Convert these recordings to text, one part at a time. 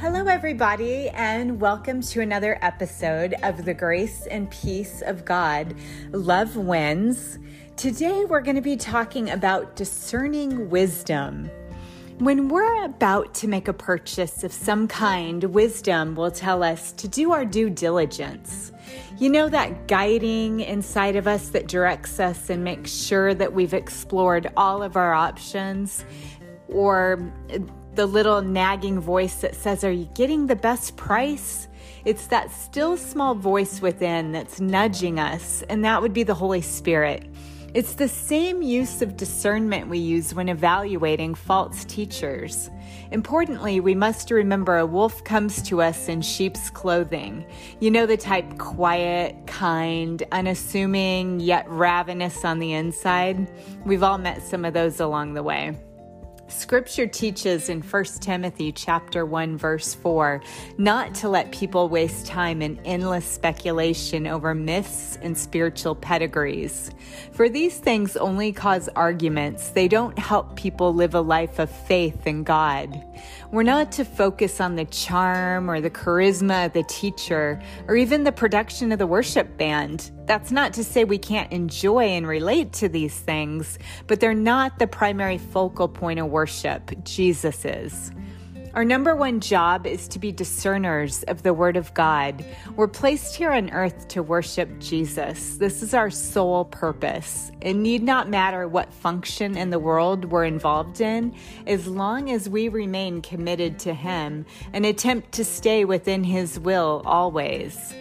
Hello, everybody, and welcome to another episode of the Grace and Peace of God. Love wins. Today, we're going to be talking about discerning wisdom. When we're about to make a purchase of some kind, wisdom will tell us to do our due diligence. You know, that guiding inside of us that directs us and makes sure that we've explored all of our options, or the little nagging voice that says, Are you getting the best price? It's that still small voice within that's nudging us, and that would be the Holy Spirit. It's the same use of discernment we use when evaluating false teachers. Importantly, we must remember a wolf comes to us in sheep's clothing. You know, the type quiet, kind, unassuming, yet ravenous on the inside? We've all met some of those along the way. Scripture teaches in 1 Timothy chapter 1 verse 4 not to let people waste time in endless speculation over myths and spiritual pedigrees. For these things only cause arguments. They don't help people live a life of faith in God. We're not to focus on the charm or the charisma of the teacher or even the production of the worship band. That's not to say we can't enjoy and relate to these things, but they're not the primary focal point of worship. Jesus is. Our number one job is to be discerners of the Word of God. We're placed here on earth to worship Jesus. This is our sole purpose. It need not matter what function in the world we're involved in, as long as we remain committed to Him and attempt to stay within His will always.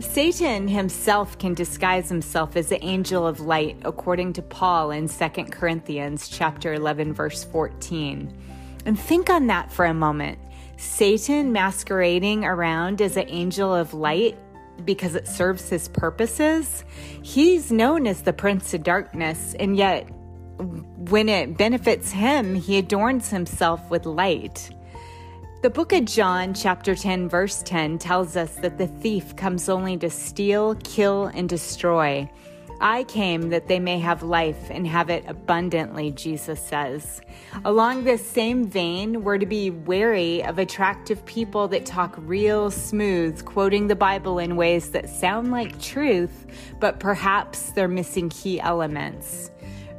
Satan himself can disguise himself as the angel of light according to Paul in 2 Corinthians chapter 11 verse 14. And think on that for a moment. Satan masquerading around as an angel of light because it serves his purposes. He's known as the prince of darkness and yet when it benefits him, he adorns himself with light. The book of John, chapter 10, verse 10, tells us that the thief comes only to steal, kill, and destroy. I came that they may have life and have it abundantly, Jesus says. Along this same vein, we're to be wary of attractive people that talk real smooth, quoting the Bible in ways that sound like truth, but perhaps they're missing key elements.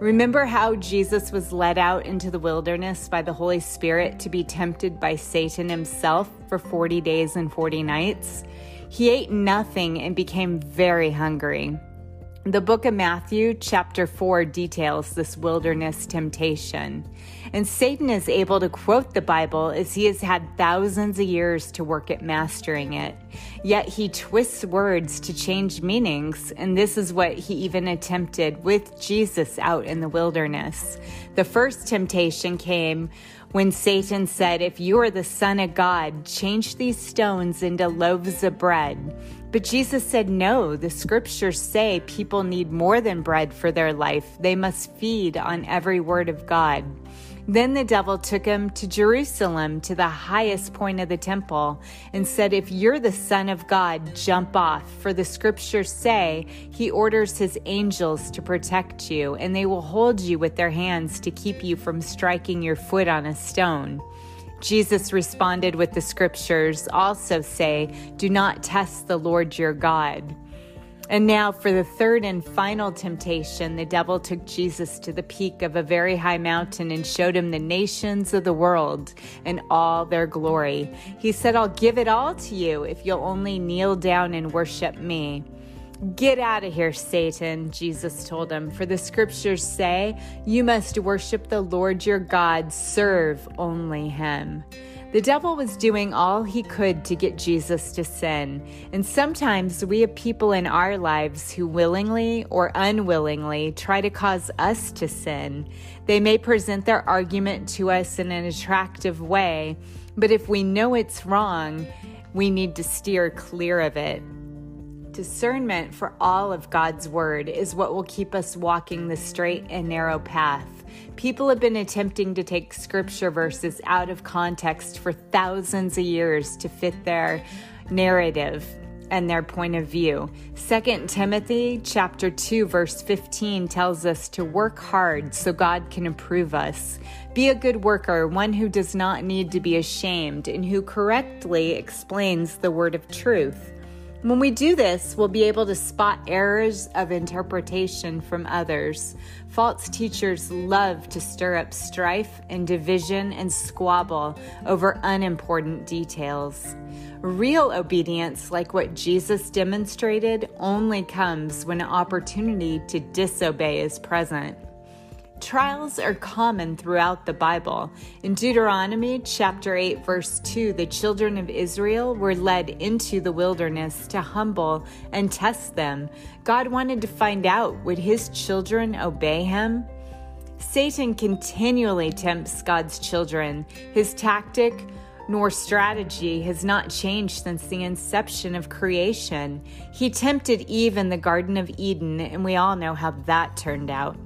Remember how Jesus was led out into the wilderness by the Holy Spirit to be tempted by Satan himself for 40 days and 40 nights? He ate nothing and became very hungry. The book of Matthew, chapter 4, details this wilderness temptation. And Satan is able to quote the Bible as he has had thousands of years to work at mastering it. Yet he twists words to change meanings, and this is what he even attempted with Jesus out in the wilderness. The first temptation came when Satan said, If you are the Son of God, change these stones into loaves of bread. But Jesus said, No, the scriptures say people need more than bread for their life. They must feed on every word of God. Then the devil took him to Jerusalem, to the highest point of the temple, and said, If you're the Son of God, jump off. For the scriptures say he orders his angels to protect you, and they will hold you with their hands to keep you from striking your foot on a stone. Jesus responded with the scriptures also say, Do not test the Lord your God. And now, for the third and final temptation, the devil took Jesus to the peak of a very high mountain and showed him the nations of the world and all their glory. He said, I'll give it all to you if you'll only kneel down and worship me. Get out of here, Satan, Jesus told him, for the scriptures say, You must worship the Lord your God, serve only him. The devil was doing all he could to get Jesus to sin. And sometimes we have people in our lives who willingly or unwillingly try to cause us to sin. They may present their argument to us in an attractive way, but if we know it's wrong, we need to steer clear of it. Discernment for all of God's word is what will keep us walking the straight and narrow path. People have been attempting to take scripture verses out of context for thousands of years to fit their narrative. and their point of view. 2 Timothy chapter 2 verse 15 tells us to work hard so God can approve us. Be a good worker, one who does not need to be ashamed and who correctly explains the word of truth. When we do this, we'll be able to spot errors of interpretation from others. False teachers love to stir up strife and division and squabble over unimportant details. Real obedience, like what Jesus demonstrated, only comes when an opportunity to disobey is present. Trials are common throughout the Bible. In Deuteronomy chapter 8 verse 2, the children of Israel were led into the wilderness to humble and test them. God wanted to find out would his children obey him? Satan continually tempts God's children. His tactic nor strategy has not changed since the inception of creation. He tempted Eve in the Garden of Eden, and we all know how that turned out.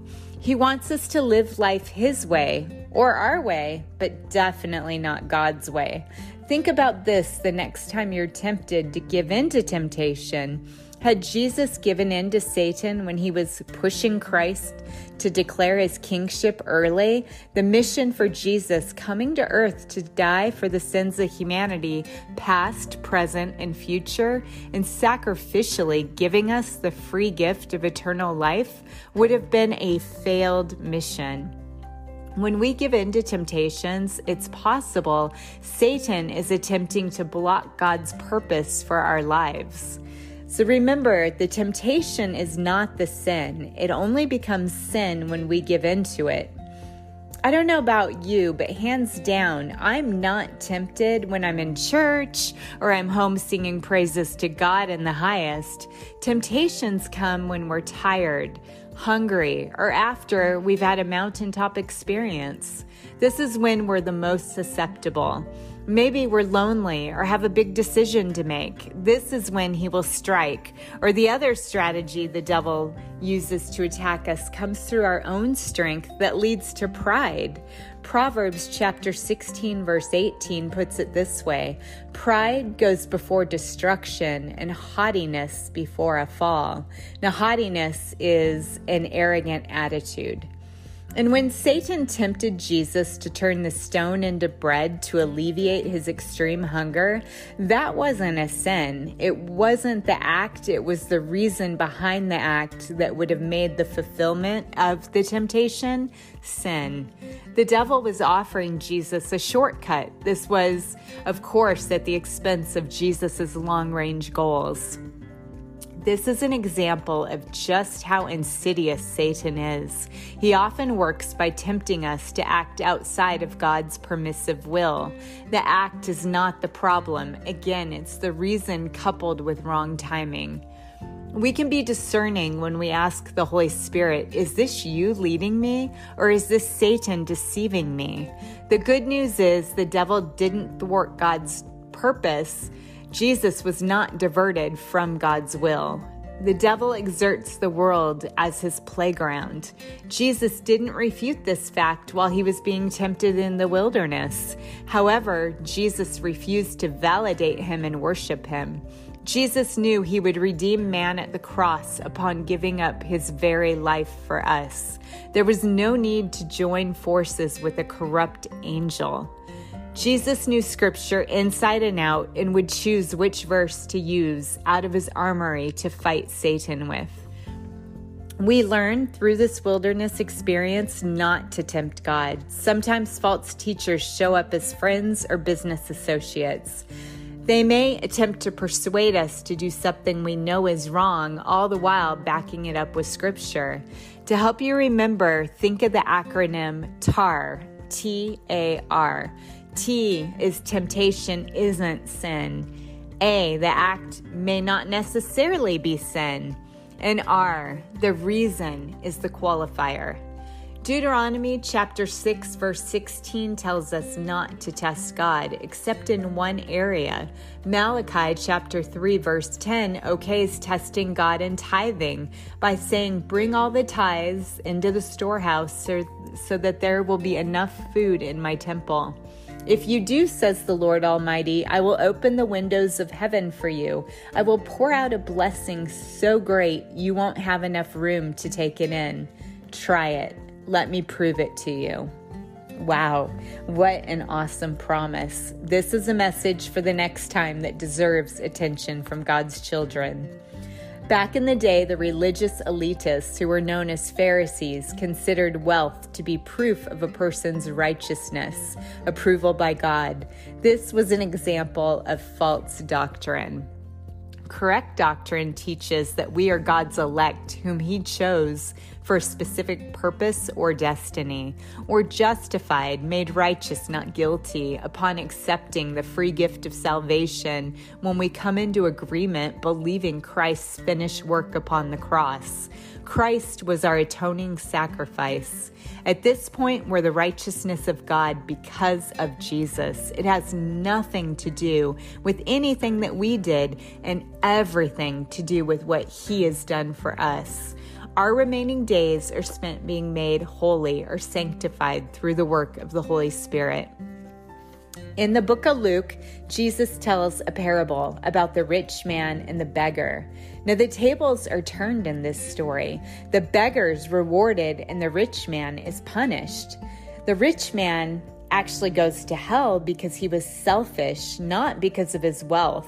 He wants us to live life His way or our way, but definitely not God's way. Think about this the next time you're tempted to give in to temptation. Had Jesus given in to Satan when he was pushing Christ to declare his kingship early, the mission for Jesus coming to earth to die for the sins of humanity, past, present, and future, and sacrificially giving us the free gift of eternal life would have been a failed mission. When we give in to temptations, it's possible Satan is attempting to block God's purpose for our lives. So remember, the temptation is not the sin. It only becomes sin when we give into it. I don't know about you, but hands down, I'm not tempted when I'm in church or I'm home singing praises to God in the highest. Temptations come when we're tired, hungry, or after we've had a mountaintop experience. This is when we're the most susceptible. Maybe we're lonely or have a big decision to make. This is when he will strike. Or the other strategy the devil uses to attack us comes through our own strength that leads to pride. Proverbs chapter 16, verse 18 puts it this way Pride goes before destruction, and haughtiness before a fall. Now, haughtiness is an arrogant attitude. And when Satan tempted Jesus to turn the stone into bread to alleviate his extreme hunger, that wasn't a sin. It wasn't the act, it was the reason behind the act that would have made the fulfillment of the temptation sin. The devil was offering Jesus a shortcut. This was, of course, at the expense of Jesus' long range goals. This is an example of just how insidious Satan is. He often works by tempting us to act outside of God's permissive will. The act is not the problem. Again, it's the reason coupled with wrong timing. We can be discerning when we ask the Holy Spirit, Is this you leading me, or is this Satan deceiving me? The good news is the devil didn't thwart God's purpose Jesus was not diverted from God's will. The devil exerts the world as his playground. Jesus didn't refute this fact while he was being tempted in the wilderness. However, Jesus refused to validate him and worship him. Jesus knew he would redeem man at the cross upon giving up his very life for us. There was no need to join forces with a corrupt angel. Jesus knew scripture inside and out and would choose which verse to use out of his armory to fight Satan with. We learn through this wilderness experience not to tempt God. Sometimes false teachers show up as friends or business associates. They may attempt to persuade us to do something we know is wrong, all the while backing it up with scripture. To help you remember, think of the acronym TAR, T A R. T is temptation isn't sin. A, the act may not necessarily be sin. And R, the reason is the qualifier. Deuteronomy chapter 6 verse 16 tells us not to test God except in one area. Malachi chapter 3 verse 10 okays testing God in tithing by saying bring all the tithes into the storehouse so, so that there will be enough food in my temple. If you do, says the Lord Almighty, I will open the windows of heaven for you. I will pour out a blessing so great you won't have enough room to take it in. Try it. Let me prove it to you. Wow, what an awesome promise. This is a message for the next time that deserves attention from God's children. Back in the day, the religious elitists, who were known as Pharisees, considered wealth to be proof of a person's righteousness, approval by God. This was an example of false doctrine. Correct doctrine teaches that we are God's elect, whom He chose for a specific purpose or destiny, or justified, made righteous, not guilty, upon accepting the free gift of salvation when we come into agreement believing Christ's finished work upon the cross. Christ was our atoning sacrifice. At this point, we're the righteousness of God because of Jesus. It has nothing to do with anything that we did and everything to do with what He has done for us. Our remaining days are spent being made holy or sanctified through the work of the Holy Spirit. In the book of Luke, Jesus tells a parable about the rich man and the beggar. Now, the tables are turned in this story. The beggar's rewarded, and the rich man is punished. The rich man actually goes to hell because he was selfish, not because of his wealth.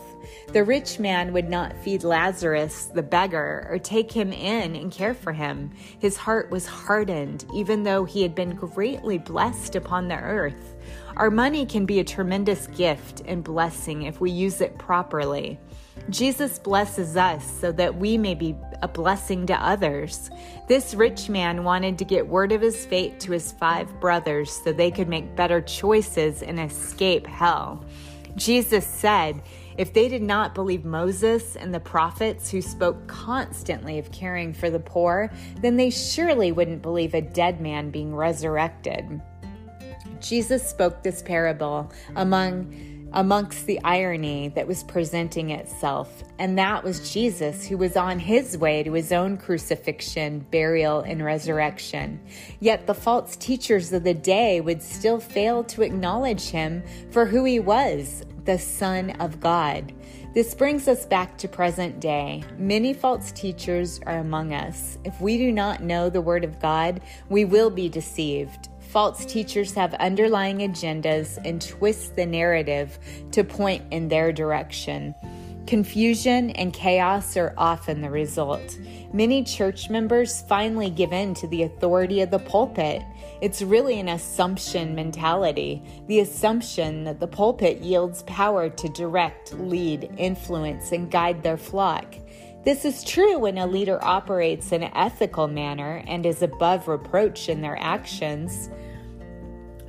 The rich man would not feed Lazarus, the beggar, or take him in and care for him. His heart was hardened, even though he had been greatly blessed upon the earth. Our money can be a tremendous gift and blessing if we use it properly. Jesus blesses us so that we may be a blessing to others. This rich man wanted to get word of his fate to his five brothers so they could make better choices and escape hell. Jesus said, if they did not believe Moses and the prophets who spoke constantly of caring for the poor, then they surely wouldn't believe a dead man being resurrected. Jesus spoke this parable among amongst the irony that was presenting itself, and that was Jesus, who was on his way to his own crucifixion, burial, and resurrection. Yet the false teachers of the day would still fail to acknowledge him for who he was the Son of God. This brings us back to present day. Many false teachers are among us. If we do not know the Word of God, we will be deceived. False teachers have underlying agendas and twist the narrative to point in their direction. Confusion and chaos are often the result. Many church members finally give in to the authority of the pulpit. It's really an assumption mentality the assumption that the pulpit yields power to direct, lead, influence, and guide their flock. This is true when a leader operates in an ethical manner and is above reproach in their actions.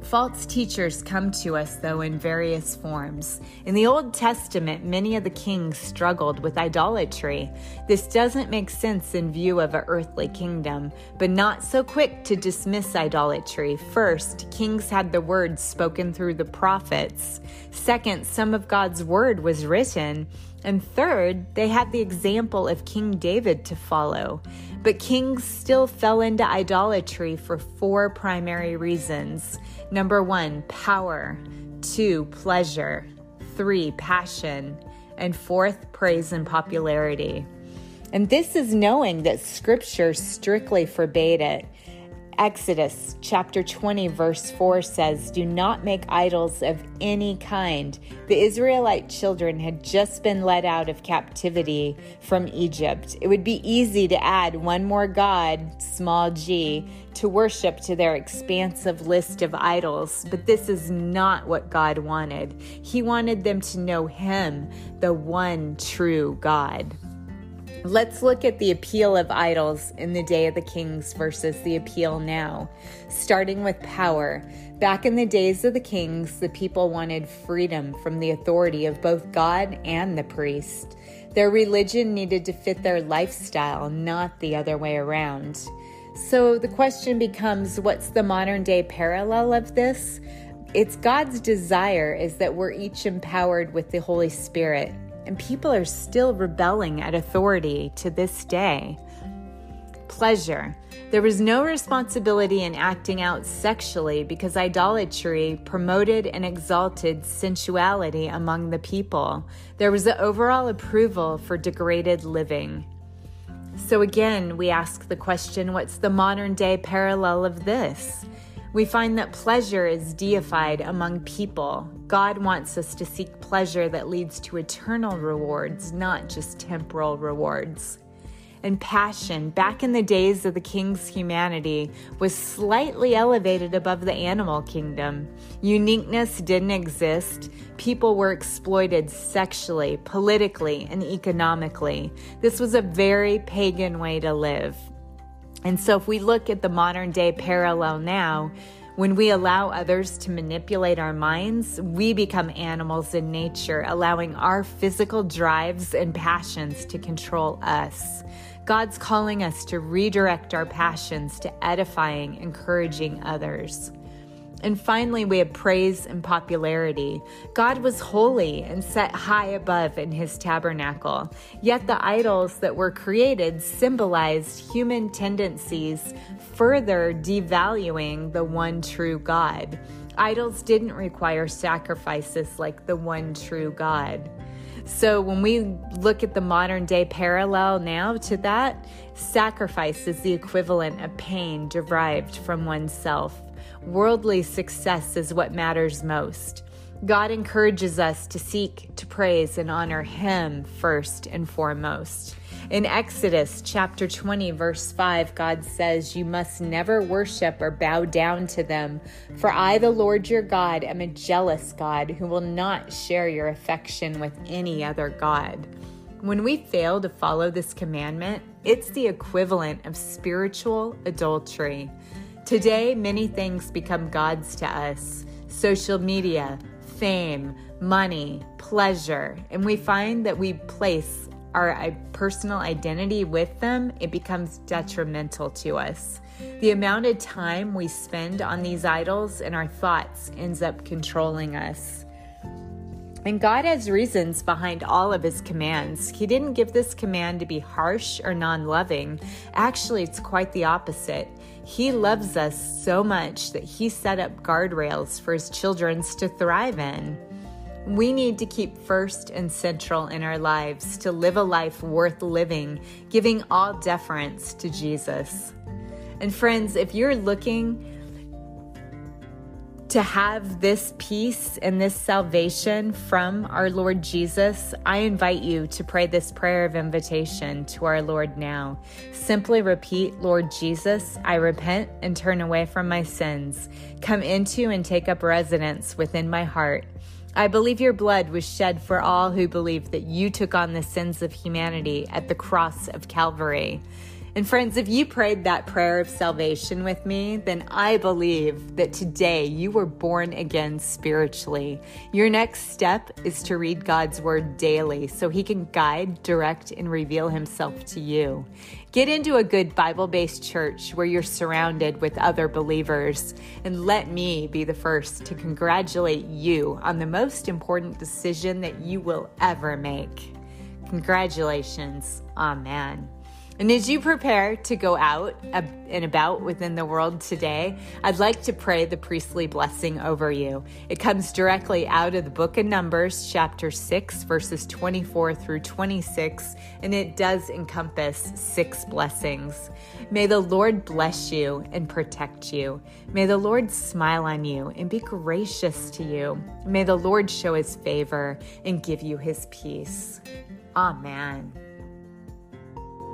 False teachers come to us, though, in various forms. In the Old Testament, many of the kings struggled with idolatry. This doesn't make sense in view of an earthly kingdom, but not so quick to dismiss idolatry. First, kings had the words spoken through the prophets. Second, some of God's word was written. And third, they had the example of King David to follow. But kings still fell into idolatry for four primary reasons. Number one, power. Two, pleasure. Three, passion. And fourth, praise and popularity. And this is knowing that scripture strictly forbade it. Exodus chapter 20, verse 4 says, Do not make idols of any kind. The Israelite children had just been led out of captivity from Egypt. It would be easy to add one more God, small g, to worship to their expansive list of idols, but this is not what God wanted. He wanted them to know Him, the one true God. Let's look at the appeal of idols in the day of the kings versus the appeal now. Starting with power. Back in the days of the kings, the people wanted freedom from the authority of both God and the priest. Their religion needed to fit their lifestyle, not the other way around. So the question becomes what's the modern day parallel of this? It's God's desire is that we're each empowered with the Holy Spirit and people are still rebelling at authority to this day. Pleasure. There was no responsibility in acting out sexually because idolatry promoted and exalted sensuality among the people. There was an overall approval for degraded living. So, again, we ask the question what's the modern day parallel of this? We find that pleasure is deified among people. God wants us to seek pleasure that leads to eternal rewards, not just temporal rewards and passion back in the days of the king's humanity was slightly elevated above the animal kingdom. Uniqueness didn't exist. People were exploited sexually, politically, and economically. This was a very pagan way to live. And so, if we look at the modern day parallel now, when we allow others to manipulate our minds, we become animals in nature, allowing our physical drives and passions to control us. God's calling us to redirect our passions to edifying, encouraging others. And finally, we have praise and popularity. God was holy and set high above in his tabernacle. Yet the idols that were created symbolized human tendencies, further devaluing the one true God. Idols didn't require sacrifices like the one true God. So when we look at the modern day parallel now to that, sacrifice is the equivalent of pain derived from oneself. Worldly success is what matters most. God encourages us to seek to praise and honor Him first and foremost. In Exodus chapter 20, verse 5, God says, You must never worship or bow down to them, for I, the Lord your God, am a jealous God who will not share your affection with any other God. When we fail to follow this commandment, it's the equivalent of spiritual adultery. Today, many things become gods to us social media, fame, money, pleasure, and we find that we place our uh, personal identity with them, it becomes detrimental to us. The amount of time we spend on these idols and our thoughts ends up controlling us. And God has reasons behind all of his commands. He didn't give this command to be harsh or non loving. Actually, it's quite the opposite. He loves us so much that he set up guardrails for his children to thrive in. We need to keep first and central in our lives to live a life worth living, giving all deference to Jesus. And friends, if you're looking to have this peace and this salvation from our Lord Jesus, I invite you to pray this prayer of invitation to our Lord now. Simply repeat, Lord Jesus, I repent and turn away from my sins. Come into and take up residence within my heart. I believe your blood was shed for all who believe that you took on the sins of humanity at the cross of Calvary. And friends, if you prayed that prayer of salvation with me, then I believe that today you were born again spiritually. Your next step is to read God's word daily so he can guide, direct, and reveal himself to you. Get into a good Bible based church where you're surrounded with other believers, and let me be the first to congratulate you on the most important decision that you will ever make. Congratulations. Amen. And as you prepare to go out and about within the world today, I'd like to pray the priestly blessing over you. It comes directly out of the book of Numbers, chapter 6, verses 24 through 26, and it does encompass six blessings. May the Lord bless you and protect you. May the Lord smile on you and be gracious to you. May the Lord show his favor and give you his peace. Amen.